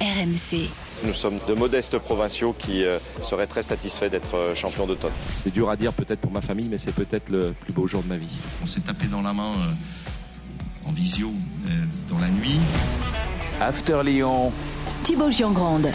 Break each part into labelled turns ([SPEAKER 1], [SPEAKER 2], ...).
[SPEAKER 1] RMC.
[SPEAKER 2] Nous sommes de modestes provinciaux qui euh, seraient très satisfaits d'être euh, champions d'automne.
[SPEAKER 3] C'est dur à dire peut-être pour ma famille, mais c'est peut-être le plus beau jour de ma vie.
[SPEAKER 4] On s'est tapé dans la main euh, en visio dans la nuit.
[SPEAKER 5] After Lyon.
[SPEAKER 1] Thibaut Giangrande.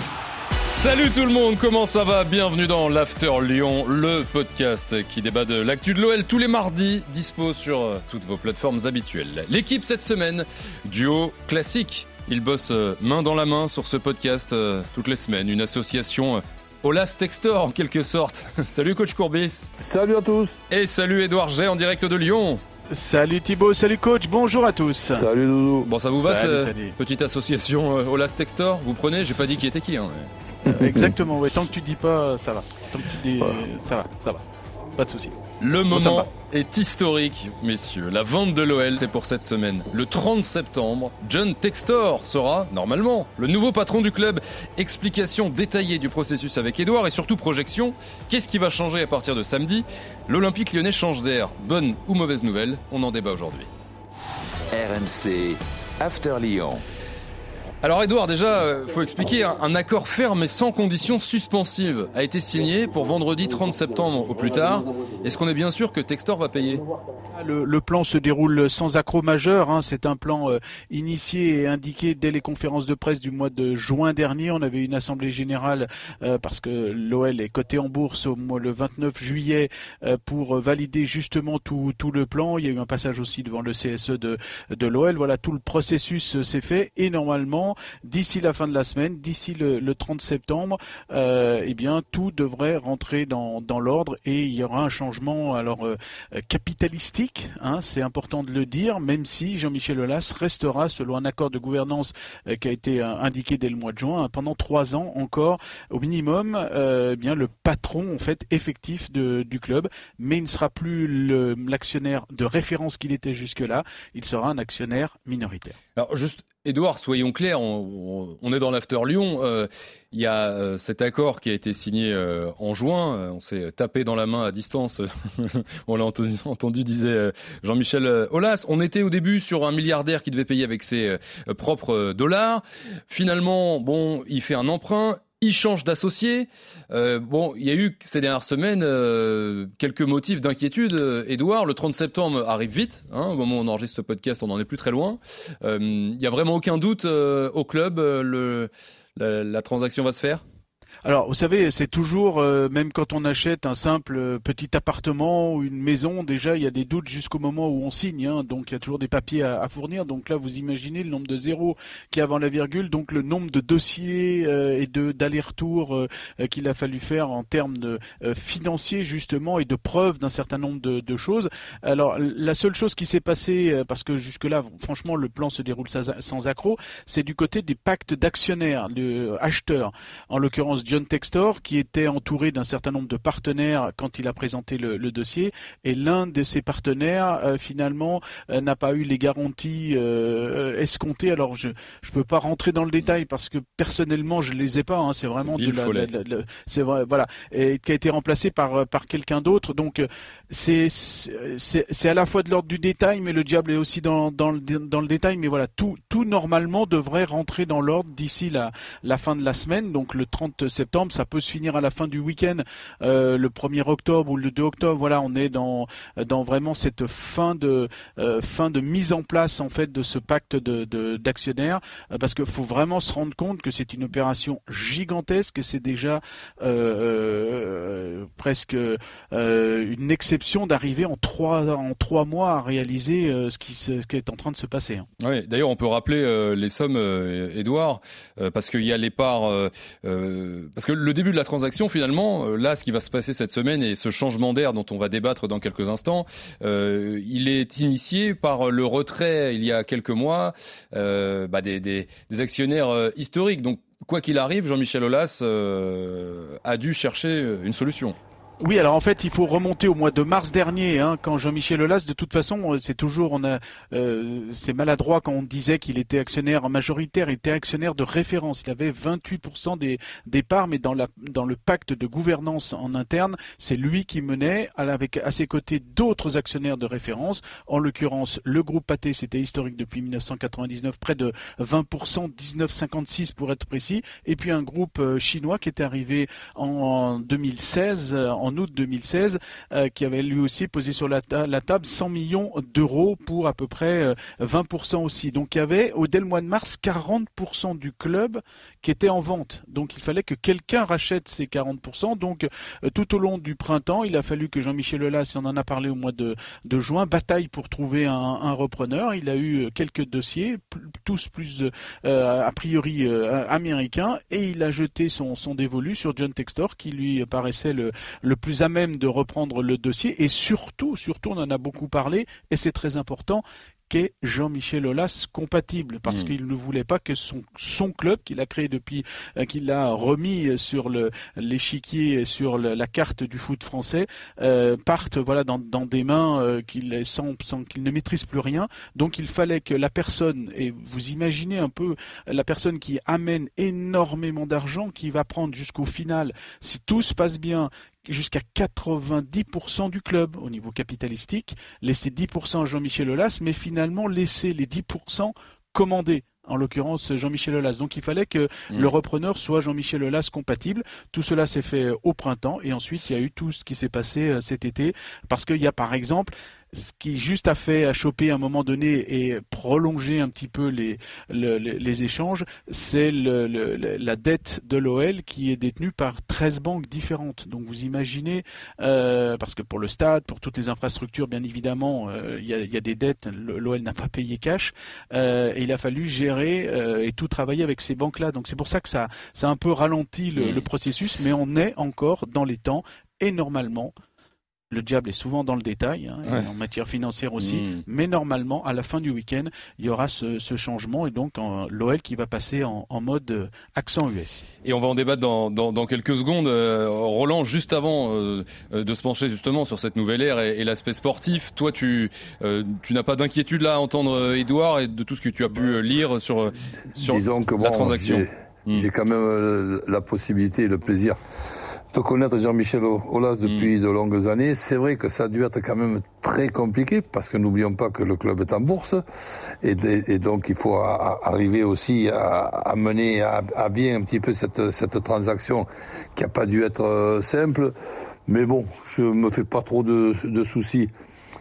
[SPEAKER 6] Salut tout le monde, comment ça va? Bienvenue dans l'After Lyon, le podcast qui débat de l'actu de l'OL tous les mardis, dispo sur toutes vos plateformes habituelles. L'équipe cette semaine, duo classique il bosse euh, main dans la main sur ce podcast euh, toutes les semaines, une association au euh, last Textor en quelque sorte. salut coach Courbis.
[SPEAKER 7] Salut à tous.
[SPEAKER 6] Et salut Edouard J en direct de Lyon.
[SPEAKER 8] Salut Thibaut, salut coach, bonjour à tous.
[SPEAKER 7] Salut Doudou.
[SPEAKER 6] Bon, ça vous va, cette petite association au last Textor? Vous prenez J'ai pas dit qui était qui. Hein,
[SPEAKER 8] Exactement, ouais, tant que tu dis pas, ça va. Tant que tu dis, ça va, ça va. Pas de soucis.
[SPEAKER 6] Le moment est historique, messieurs. La vente de l'OL, c'est pour cette semaine. Le 30 septembre, John Textor sera, normalement, le nouveau patron du club. Explication détaillée du processus avec Edouard et surtout projection. Qu'est-ce qui va changer à partir de samedi? L'Olympique lyonnais change d'air. Bonne ou mauvaise nouvelle On en débat aujourd'hui.
[SPEAKER 5] RMC After Lyon.
[SPEAKER 6] Alors Edouard, déjà, il euh, faut expliquer, un, accord ferme et sans conditions suspensives a été signé pour vendredi 30 septembre au plus tard. Est-ce qu'on est bien sûr que Textor va payer?
[SPEAKER 8] Le, plan se déroule sans accroc majeur. Hein. C'est un plan euh, initié et indiqué dès les conférences de presse du mois de juin dernier. On avait une assemblée générale euh, parce que l'OL est coté en bourse au mois, le 29 juillet pour valider justement tout, tout, le plan. Il y a eu un passage aussi devant le CSE de, de l'OL. Voilà, tout le processus s'est fait et normalement d'ici la fin de la semaine, d'ici le, 30 septembre, euh, eh tout devrait rentrer dans, l'ordre et il y aura un changement alors euh, capitalistique, hein, c'est important de le dire, même si Jean-Michel Aulas restera selon un accord de gouvernance euh, qui a été indiqué dès le mois de juin hein, pendant trois ans encore au minimum, eh bien le patron en fait effectif du club, mais il ne sera plus l'actionnaire de référence qu'il était jusque-là, il sera un actionnaire minoritaire.
[SPEAKER 6] Edouard, soyons clairs, on, est dans l'after Lyon. Euh, il y a euh, cet accord qui a été signé euh, en juin. on s'est tapé dans la main à distance. on l'a entendu, disait Jean-Michel Aulas. On était au début sur un milliardaire qui devait payer avec ses propres dollars. Finalement, bon, il fait un emprunt il change d'associé. Euh, bon, il y a eu ces dernières semaines euh, quelques motifs d'inquiétude. Edouard, le 30 septembre arrive vite. Hein, au moment où on enregistre ce podcast, on n'en est plus très loin. Euh, il n'y a vraiment aucun doute au club. Le, la transaction va se faire?
[SPEAKER 8] Alors, vous savez, c'est toujours, euh, même quand on achète un simple euh, petit appartement ou une maison, déjà, il y a des doutes jusqu'au moment où on signe. Hein, donc, il y a toujours des papiers à, fournir. Donc là, vous imaginez le nombre de zéros qui avant la virgule, donc le nombre de dossiers euh, et de d'aller-retour qu'il a fallu faire en termes de financiers justement et de preuves d'un certain nombre de, de, choses. Alors, la seule chose qui s'est passée, parce que jusque-là, franchement, le plan se déroule sans, sans accroc, c'est du côté des pactes d'actionnaires, le acheteur, en l'occurrence John Textor, qui était entouré d'un certain nombre de partenaires quand il a présenté le, dossier, et l'un de ces partenaires, euh, finalement, euh, n'a pas eu les garanties euh, escomptées. Alors, je ne peux pas rentrer dans le détail parce que personnellement, je les ai pas. Hein. c'est vraiment de la, c'est vrai, voilà, et qui a été remplacé par par quelqu'un d'autre. Donc, c'est à la fois de l'ordre du détail, mais le diable est aussi dans dans le dans le détail. Mais voilà, tout tout normalement devrait rentrer dans l'ordre d'ici la la fin de la semaine, donc le 30 septembre ça peut se finir à la fin du week-end, euh, le 1er octobre ou le 2 octobre. Voilà, on est dans, dans vraiment cette fin de, euh, fin de mise en place en fait de ce pacte de, d'actionnaires, euh, parce qu'il faut vraiment se rendre compte que c'est une opération gigantesque, c'est déjà presque une d'arriver en trois, en trois mois à réaliser ce, qui ce qui est en train de se passer. Hein.
[SPEAKER 6] Oui, d'ailleurs, on peut rappeler les sommes, Edouard, parce qu'il y a les parts parce que le début de la transaction, finalement, euh, là, ce qui va se passer cette semaine et ce changement d'air dont on va débattre dans quelques instants, euh, il est initié par le retrait, il y a quelques mois, euh, bah, des, actionnaires euh, historiques. Donc, quoi qu'il arrive, Jean-Michel Aulas euh, a dû chercher une solution.
[SPEAKER 8] Oui, alors en fait, il faut remonter au mois de mars dernier, hein, quand Jean-Michel Aulas, de toute façon, euh, c'est toujours, on a, euh, c'est maladroit quand on disait qu'il était actionnaire majoritaire, il était actionnaire de référence. Il avait 28% des, des parts, mais dans, la, dans le pacte de gouvernance en interne, c'est lui qui menait, avec à ses côtés d'autres actionnaires de référence. En l'occurrence, le groupe Pathé, c'était historique depuis 1999, près de 20%, 19,56 pour être précis, et puis un groupe euh, chinois qui était arrivé en 2016 en août 2016, euh, qui avait lui aussi posé sur la, table 100 millions d'euros pour à peu près 20% euh, aussi. Donc il y avait, dès le mois de mars, 40% du club qui était en vente. Donc il fallait que quelqu'un rachète ces 40%. Donc euh, tout au long du printemps, il a fallu que Jean-Michel Aulas, on en a parlé au mois de, juin, bataille pour trouver un, repreneur. Il a eu quelques dossiers, tous plus a priori américains, et il a jeté son, dévolu sur John Textor, qui lui paraissait le plus à même de reprendre le dossier. Et surtout, surtout, on en a beaucoup parlé et c'est très important, qu'est Jean-Michel Aulas compatible. Parce hmm. qu'il ne voulait pas que son, son club qu'il a créé depuis euh, qu'il l'a remis sur l'échiquier sur la carte du foot français euh, parte voilà dans, des mains euh, qu'il sans, sans qu'il ne maîtrise plus rien. Donc il fallait que la personne et vous imaginez un peu la personne qui amène énormément d'argent qui va prendre jusqu'au final si tout se passe bien jusqu'à 90% du club au niveau capitalistique, laisser 10% à Jean-Michel Aulas, mais finalement laisser les 10% commandés en l'occurrence Jean-Michel Aulas. Donc il fallait que mmh. le repreneur soit Jean-Michel Aulas compatible. Tout cela s'est fait au printemps et ensuite il y a eu tout ce qui s'est passé euh, cet été parce qu'il y a par exemple ce qui juste a fait à choper à un moment donné et prolonger un petit peu les, les, échanges, c'est le, la dette de l'OL qui est détenue par 13 banques différentes. Donc vous imaginez, euh, parce que pour le stade, pour toutes les infrastructures, bien évidemment, euh, il y, a, des dettes, l'OL n'a pas payé cash, euh, et il a fallu gérer et tout travailler avec ces banques-là. Donc c'est pour ça que ça, ça a un peu ralenti le, mmh. le processus, mais on est encore dans les temps et normalement le diable est souvent dans le détail, hein, en matière financière aussi, hmm. mais normalement, à la fin du week-end, il y aura ce, changement et donc l'OL qui va passer en, mode euh, accent US.
[SPEAKER 6] Et on va en débattre dans, quelques secondes. Euh, Roland, juste avant euh, de se pencher justement sur cette nouvelle ère et, l'aspect sportif, toi, tu, tu n'as pas d'inquiétude là à entendre Edouard et de tout ce que tu as pu lire sur, sur la transaction
[SPEAKER 1] J'ai hmm. quand même la possibilité et le plaisir de connaître Jean-Michel Aulas depuis mm. de longues années. C'est vrai que ça a dû être quand même très compliqué parce que n'oublions pas que le club est en bourse et, donc il faut arriver aussi à, mener à, bien un petit peu cette, cette transaction qui n'a pas dû être euh, simple. Mais bon, je me fais pas trop de, de soucis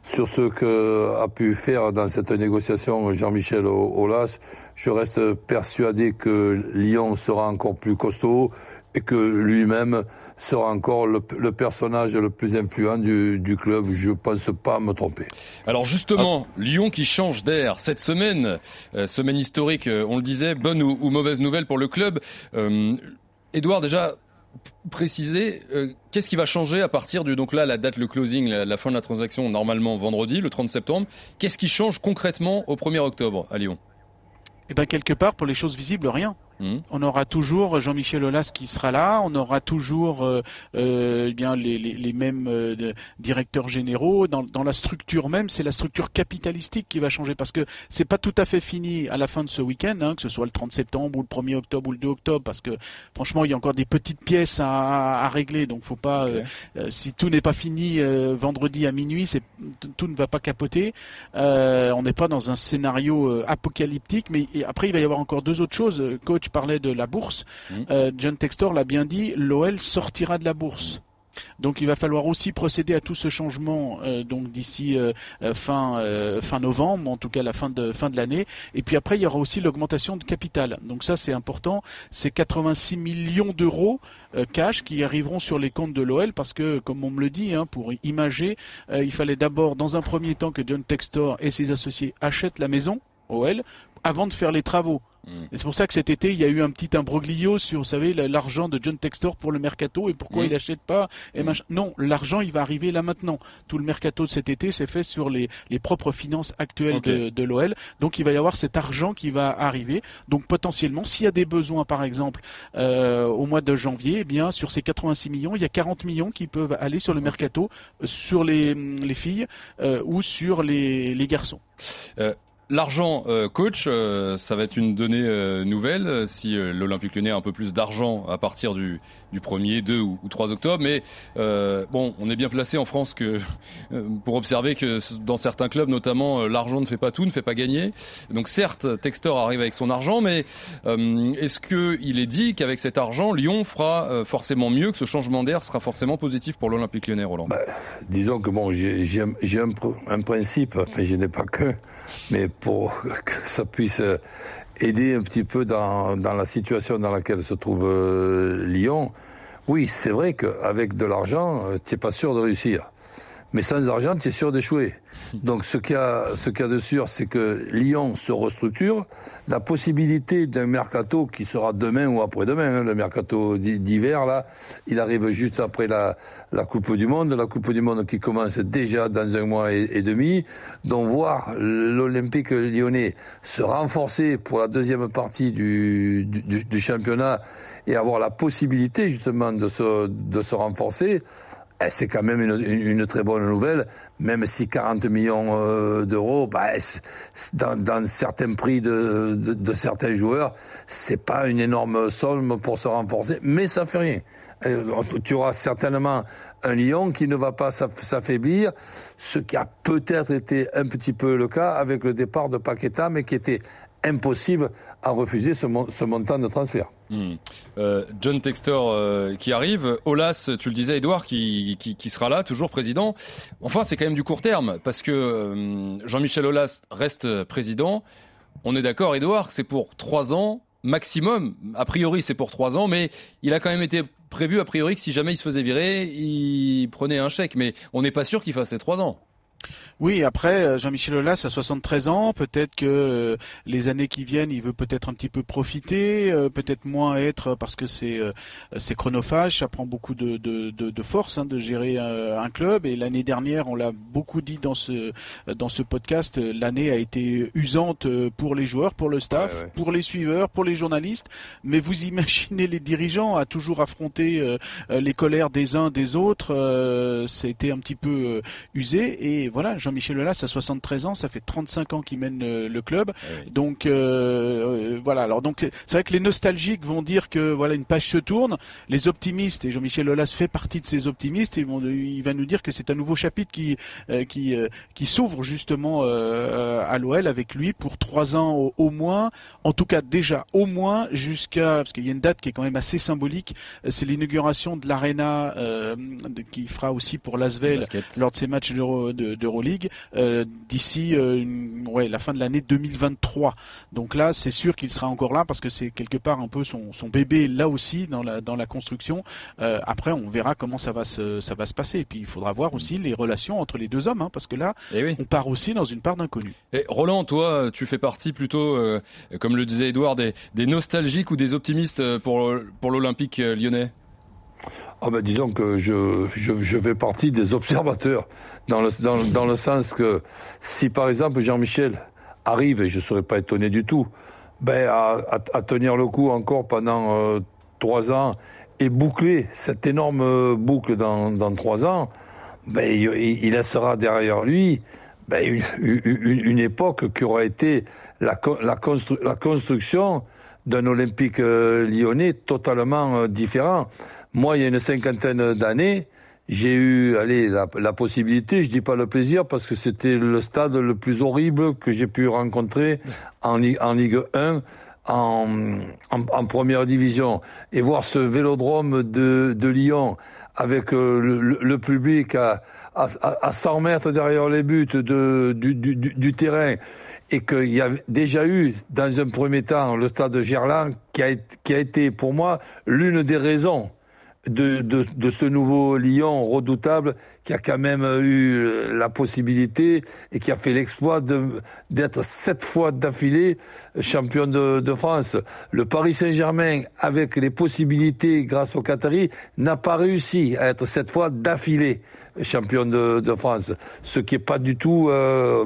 [SPEAKER 1] sur ce que a pu faire dans cette négociation Jean-Michel Aulas. Je reste persuadé que Lyon sera encore plus costaud et que lui-même sera encore le, personnage le plus influent du, club. Je ne pense pas me tromper.
[SPEAKER 6] Alors justement, Lyon qui change d'air cette semaine, euh, semaine historique, euh, on le disait, bonne ou, mauvaise nouvelle pour le club. Euh, Edouard, déjà préciser qu'est-ce qui va changer à partir du donc là la date le closing la, fin de la transaction normalement vendredi le 30 septembre qu'est-ce qui change concrètement au 1er octobre à Lyon?
[SPEAKER 8] Eh bien quelque part pour les choses visibles rien Hmm. On aura toujours Jean-Michel Aulas qui sera là, on aura toujours euh, euh, eh bien les, mêmes euh, directeurs généraux. Dans, la structure même, c'est la structure capitalistique qui va changer parce que c'est pas tout à fait fini à la fin de ce week-end, hein, que ce soit le 30 septembre ou le 1er octobre ou le 2 octobre, parce que franchement, il y a encore des petites pièces à, régler. Donc, faut pas, si tout n'est pas fini vendredi à minuit, c'est tout ne va pas capoter. on n'est pas dans un scénario apocalyptique, mais après, il va y avoir encore deux autres choses, coach parlais de la bourse. Mmh. Euh, John Textor l'a bien dit, l'OL sortira de la bourse. Donc il va falloir aussi procéder à tout ce changement euh, donc d'ici euh, fin fin novembre, en tout cas la fin de fin de l'année. Et puis après il y aura aussi l'augmentation de capital. Donc ça c'est important. C'est 86 millions d'euros cash qui arriveront sur les comptes de l'OL parce que comme on me le dit, hein, pour imager, il fallait d'abord dans un premier temps que John Textor et ses associés achètent la maison OL avant de faire les travaux.
[SPEAKER 6] Mm.
[SPEAKER 8] Et c'est pour ça que cet été, il y a eu un petit imbroglio sur, vous savez, la- l'argent de John Textor pour le mercato et pourquoi
[SPEAKER 6] Mm.
[SPEAKER 8] il achète pas. Et
[SPEAKER 6] Mm.
[SPEAKER 8] machin. Non, l'argent, il va arriver là maintenant. Tout le mercato de cet été s'est fait sur les, les propres finances actuelles de, de l'OL. Donc, il va y avoir cet argent qui va arriver. Donc, potentiellement, s'il y a des besoins, par exemple, euh, au mois de janvier, eh bien, sur ces 86 millions, il y a 40 millions qui peuvent aller sur le mercato, euh, sur les, les filles euh, ou sur les, les garçons.
[SPEAKER 6] L'argent, euh, coach, euh, ça va être une donnée euh, nouvelle si l'Olympique Lyonnais a un peu plus d'argent à partir du, du 1er, 2 ou, ou 3 octobre. Mais bon, on est bien placé en France que, pour observer que dans certains clubs, notamment, l'argent ne fait pas tout, ne fait pas gagner. Donc certes, Textor arrive avec son argent, mais est-ce qu'il est dit qu'avec cet argent, Lyon fera forcément mieux, que ce changement d'air sera forcément positif pour l'Olympique Lyonnais, Roland?
[SPEAKER 1] Disons que bon, j'ai un, principe, enfin je n'ai pas qu'un, mais pour que ça puisse euh, aider un petit peu dans, la situation dans laquelle se trouve euh, Lyon, oui, c'est vrai qu'avec de l'argent, euh, tu n'es pas sûr de réussir. Mais sans argent, tu es sûr d'échouer. Donc ce qu'il y a, ce qu'il y a de sûr, c'est que Lyon se restructure. La possibilité d'un mercato qui sera demain ou après-demain, hein, le mercato d'hi- d'hiver, là, il arrive juste après la, la Coupe du Monde. La Coupe du Monde qui commence déjà dans un mois et, demi. Donc voir l'Olympique lyonnais se renforcer pour la deuxième partie du, du, du- championnat et avoir la possibilité justement de se, de se renforcer, c'est quand même une, très bonne nouvelle, même si 40 millions euh, d'euros, bah, dans, certains prix de, certains joueurs, c'est pas une énorme somme pour se renforcer, mais ça fait rien. Euh, Tu auras certainement un Lyon qui ne va pas s'aff- s'affaiblir, ce qui a peut-être été un petit peu le cas avec le départ de Paqueta, mais qui était impossible à refuser ce montant de transfert.
[SPEAKER 6] Hmm. Euh, John Textor euh, qui arrive, Olas, tu le disais, Edouard, qui, sera là, toujours président. Enfin, c'est quand même du court terme, parce que euh, Jean-Michel Olas reste président. On est d'accord, Edouard, c'est pour trois ans maximum. A priori, c'est pour trois ans, mais il a quand même été prévu, a priori, que si jamais il se faisait virer, il prenait un chèque. Mais on n'est pas sûr qu'il fasse ces trois ans.
[SPEAKER 8] Oui, après, euh, Jean-Michel Aulas a 73 ans. Peut-être que euh, les années qui viennent, il veut peut-être un petit peu profiter, euh, peut-être moins être parce que c'est c'est chronophage, ça prend beaucoup de, de, de, de force hein, de gérer un club. Et l'année dernière, on l'a beaucoup dit dans ce dans ce podcast, l'année a été usante pour les joueurs, pour le staff,
[SPEAKER 1] Ouais, ouais.
[SPEAKER 8] pour les suiveurs, pour les journalistes. Mais vous imaginez les dirigeants à toujours affronter les colères des uns des autres. C'était un petit peu usé. Et voilà, Jean-Michel Aulas a 73 ans, ça fait 35 ans qu'il mène euh, le club. Donc euh, euh, voilà. Alors donc c'est vrai que les nostalgiques vont dire que voilà une page se tourne. Les optimistes et Jean-Michel Aulas fait partie de ces optimistes. Vont, il va nous dire que c'est un nouveau chapitre qui euh, qui euh, qui s'ouvre justement à l'OL avec lui pour trois ans au, au moins. En tout cas déjà au moins jusqu'à parce qu'il y a une date qui est quand même assez symbolique. C'est l'inauguration de l'arena qui fera aussi pour l'Asvel lors de ces matchs de- d'Euroleague euh, d'ici euh, ouais, la fin de l'année 2023. Donc là, c'est sûr qu'il sera encore là parce que c'est quelque part un peu son, son bébé là aussi dans la, dans la construction. Euh, après, on verra comment ça va se, ça va se passer. Et puis, il faudra voir aussi les relations entre les deux hommes hein, parce que là,
[SPEAKER 6] Eh oui.
[SPEAKER 8] on part aussi dans une part d'inconnu.
[SPEAKER 6] Roland, toi, tu fais partie plutôt, euh, comme le disait Edouard, des, des nostalgiques ou des optimistes pour, pour l'Olympique lyonnais?
[SPEAKER 1] Ah ben disons que je, fais partie des observateurs, dans le, sens que si par exemple Jean-Michel arrive, et je ne serais pas étonné du tout, ben à, tenir le coup encore pendant euh, trois ans et boucler cette énorme boucle dans, trois ans, ben il, laissera derrière lui ben, une, époque qui aura été la construction d'un Olympique euh, lyonnais totalement euh, différent. Moi, il y a une cinquantaine d'années, j'ai eu allez, la, possibilité, je dis pas le plaisir, parce que c'était le stade le plus horrible que j'ai pu rencontrer en, Li- en Ligue 1, en, première division. Et voir ce vélodrome de, Lyon avec euh, le, public à, à, à 100 mètres derrière les buts du terrain, et qu'il y a déjà eu, dans un premier temps, le stade de Gerland, qui a, été- pour moi l'une des raisons de, de, de, ce nouveau Lyon redoutable qui a quand même eu la possibilité et qui a fait l'exploit d'être sept fois d'affilée champion de, de, France. Le Paris Saint-Germain, avec les possibilités grâce au Qatari, n'a pas réussi à être sept fois d'affilée champion de, France, ce qui est pas du tout euh,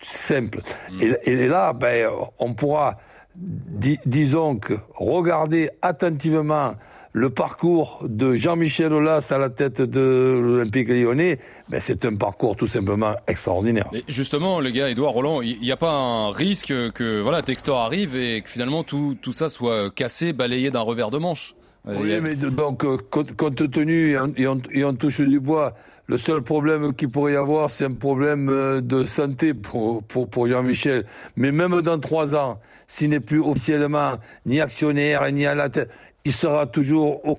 [SPEAKER 1] simple. Mm. Et, et, là, ben, on pourra, disons que, regarder attentivement le parcours de Jean-Michel Aulas à la tête de l'Olympique lyonnais, ben c'est un parcours tout simplement extraordinaire.
[SPEAKER 6] Et justement, les gars, Edouard Roland, il n'y a pas un risque que voilà Textor arrive et que finalement tout, tout ça soit cassé, balayé d'un revers de manche
[SPEAKER 1] Oui, mais donc, compte tenu, et on, et on touche du bois, le seul problème qu'il pourrait y avoir, c'est un problème euh, de santé pour, Jean-Michel. Mais même dans trois ans, s'il n'est plus officiellement ni actionnaire, ni à la tête, il sera toujours aux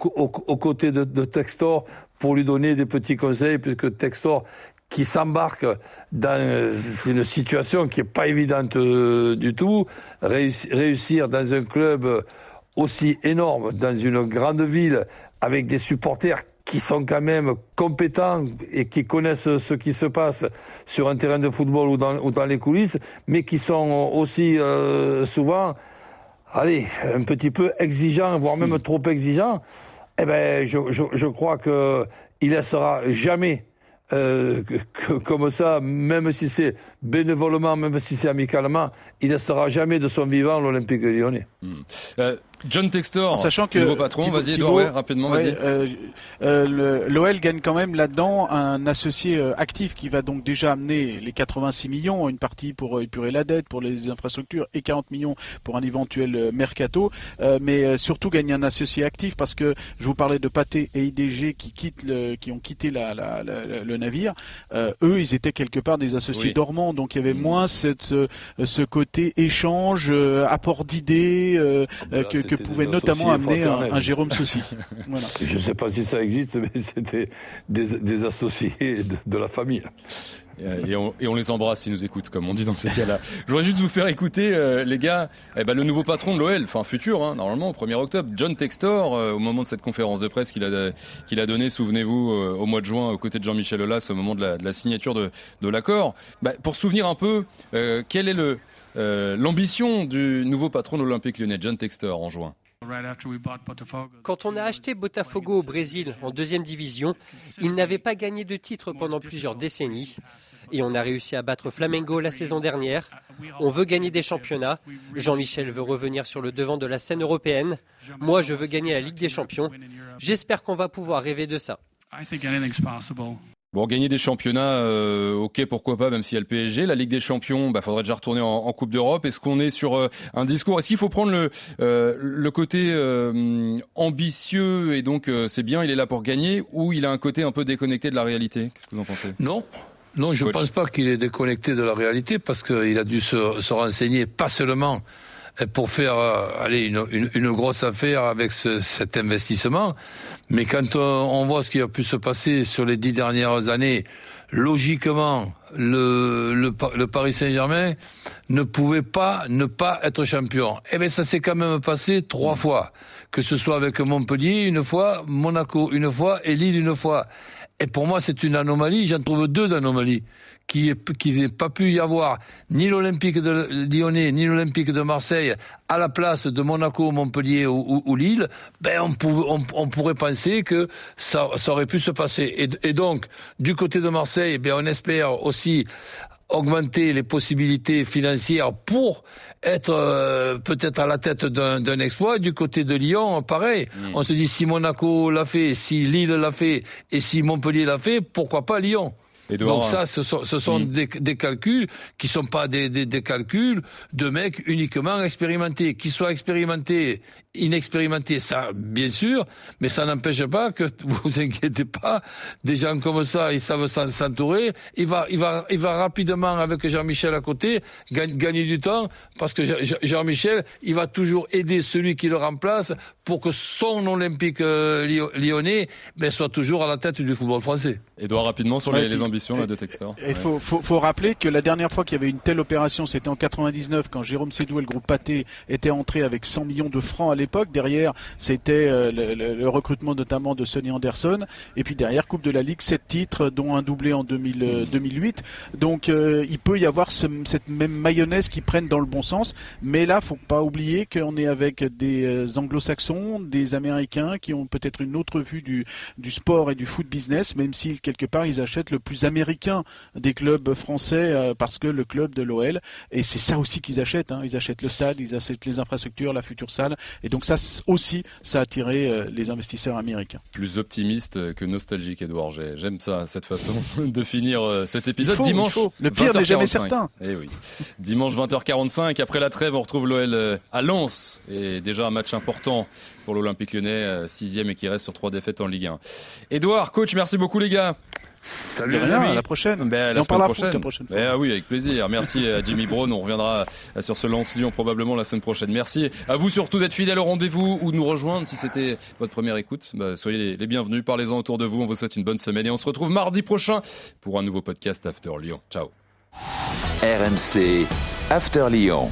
[SPEAKER 1] au, côtés de, de, Textor pour lui donner des petits conseils, puisque Textor, qui s'embarque dans une situation qui est pas évidente euh, du tout, réussir dans un club aussi énorme, dans une grande ville, avec des supporters qui sont quand même compétents et qui connaissent ce qui se passe sur un terrain de football ou dans, ou dans les coulisses, mais qui sont aussi euh, souvent, allez, un petit peu exigeants, voire même hmm. trop exigeants. Eh ben, je, je, je crois que il laissera jamais euh, comme ça, même si c'est bénévolement, même si c'est amicalement, il ne sera jamais de son vivant l'Olympique lyonnais.
[SPEAKER 6] Hmm. Euh, John Textor, sachant que nouveau patron, vas-y Edouard, rapidement, vas-y.
[SPEAKER 8] Euh, euh L'OL gagne quand même là-dedans un associé euh, actif qui va donc déjà amener les 86 millions, une partie pour épurer la dette, pour les infrastructures et 40 millions pour un éventuel mercato, mais surtout gagner un associé actif parce que je vous parlais de Pathé et IDG qui quittent le, qui ont quitté la, la, le navire. eux, ils étaient quelque part des associés dormants, donc il y avait mmh. moins cette, ce côté échange, apport d'idées que que pouvait notamment amener un, Jérôme Soucy.
[SPEAKER 1] Je ne sais pas si ça existe, mais c'était des, associés de, la famille.
[SPEAKER 6] Et on, et on, les embrasse s'ils nous écoutent, comme on dit dans ces cas-là. Je voudrais juste vous faire écouter, euh, les gars, eh ben, le nouveau patron de l'OL, enfin futur, hein, normalement, au 1er octobre, John Textor, euh, au moment de cette conférence de presse qu'il a, qu'il a donnée, souvenez-vous, euh, au mois de juin, aux côtés de Jean-Michel Aulas, au moment de la, de la signature de, de l'accord. Bah, pour souvenir un peu, quel est le, euh, l'ambition du nouveau patron de l'Olympique lyonnais, John Textor, en juin.
[SPEAKER 7] Quand on a acheté Botafogo au Brésil en deuxième division, il n'avait pas gagné de titre pendant plusieurs décennies. Et on a réussi à battre Flamengo la saison dernière. On veut gagner des championnats. Jean-Michel veut revenir sur le devant de la scène européenne. Moi, je veux gagner la Ligue des Champions. J'espère qu'on va pouvoir rêver de ça.
[SPEAKER 6] Bon, gagner des championnats, euh, ok, pourquoi pas, même s'il y a le PSG. La Ligue des Champions, bah, faudrait déjà retourner en, Coupe d'Europe. Est-ce qu'on est sur euh, un discours? Est-ce qu'il faut prendre le, euh, le côté ambitieux et donc c'est bien, il est là pour gagner, ou il a un côté un peu déconnecté de la réalité? Qu'est-ce que vous en pensez?
[SPEAKER 1] Non, non, je ne pense pas qu'il est déconnecté de la réalité parce qu'il a dû se, se renseigner, pas seulement pour faire aller une, une, une, grosse affaire avec ce, cet investissement, mais quand on, voit ce qui a pu se passer sur les dix dernières années, logiquement, le, le, Paris Saint-Germain ne pouvait pas ne pas être champion. Eh bien, ça s'est quand même passé trois fois. Que ce soit avec Montpellier une fois, Monaco une fois et Lille une fois. Et pour moi, c'est une anomalie. J'en trouve deux d'anomalies qui qui n'est pas pu y avoir ni l'Olympique de Lyonnais ni l'Olympique de Marseille à la place de Monaco, Montpellier ou, Lille, ben on, pouvait, on, pourrait penser que ça, ça aurait pu se passer. Et, et donc du côté de Marseille, ben on espère aussi augmenter les possibilités financières pour être euh, peut-être à la tête d'un exploit. Du côté de Lyon, pareil. Mm. On se dit si Monaco l'a fait, si Lille l'a fait et si Montpellier l'a fait, pourquoi pas Lyon? Donc ça, ce sont, ce sont des, des, calculs qui sont pas des, des, des, calculs de mecs uniquement expérimentés. Qu'ils soient expérimentés, inexpérimentés, ça, bien sûr, mais ça n'empêche pas que vous inquiétez pas, des gens comme ça, ils savent s'entourer. Il va, il va, il va rapidement avec Jean-Michel à côté gagner du temps parce que Jean-Michel, il va toujours aider celui qui le remplace pour que son Olympique euh, lyonnais ben, soit toujours à la tête du football français.
[SPEAKER 6] Edouard, rapidement sur les, les ambitions
[SPEAKER 8] il faut, faut, rappeler que la dernière fois qu'il y avait une telle opération, c'était en 99 quand Jérôme Sédou et le groupe Pathé étaient entrés avec 100 millions de francs l'époque. Derrière, c'était euh, le, recrutement notamment de Sonny Anderson. Et puis derrière, Coupe de la Ligue, sept titres, dont un doublé en 2000, 2008. Euh, Donc il peut y avoir cette même mayonnaise qui prenne dans le bon sens. Mais là, faut pas oublier qu'on est avec des anglo-saxons, des américains qui ont peut-être une autre vue du, du sport et du foot business, même si quelque part ils achètent le plus américain des clubs français parce que le club de l'OL, et c'est ça aussi qu'ils achètent, hein. ils achètent le stade, ils achètent les infrastructures, la future salle, donc ça aussi, ça a attiré euh, les investisseurs américains.
[SPEAKER 6] Plus optimiste que nostalgique, Edouard. J'aime ça, cette façon de finir euh, cet épisode. Dimanche,
[SPEAKER 8] le pire n'est jamais certain.
[SPEAKER 6] Eh oui. Dimanche 20h45, après la trêve, on retrouve l'OL euh, à Lens, et déjà un match important pour l'Olympique lyonnais, sixième et qui reste sur trois défaites en Ligue 1. Edouard, coach, merci beaucoup les gars.
[SPEAKER 8] Salut rien, à la prochaine.
[SPEAKER 6] Ben, la on parle prochaine. la prochaine fois. Ben, oui, avec plaisir. Merci à Jimmy Brown. On reviendra sur ce lance Lyon probablement la semaine prochaine. Merci à vous surtout d'être fidèle au rendez-vous ou de nous rejoindre si c'était votre première écoute. Ben, soyez les bienvenus. Parlez-en autour de vous. On vous souhaite une bonne semaine et on se retrouve mardi prochain pour un nouveau podcast After Lyon. Ciao.
[SPEAKER 5] RMC After Lyon.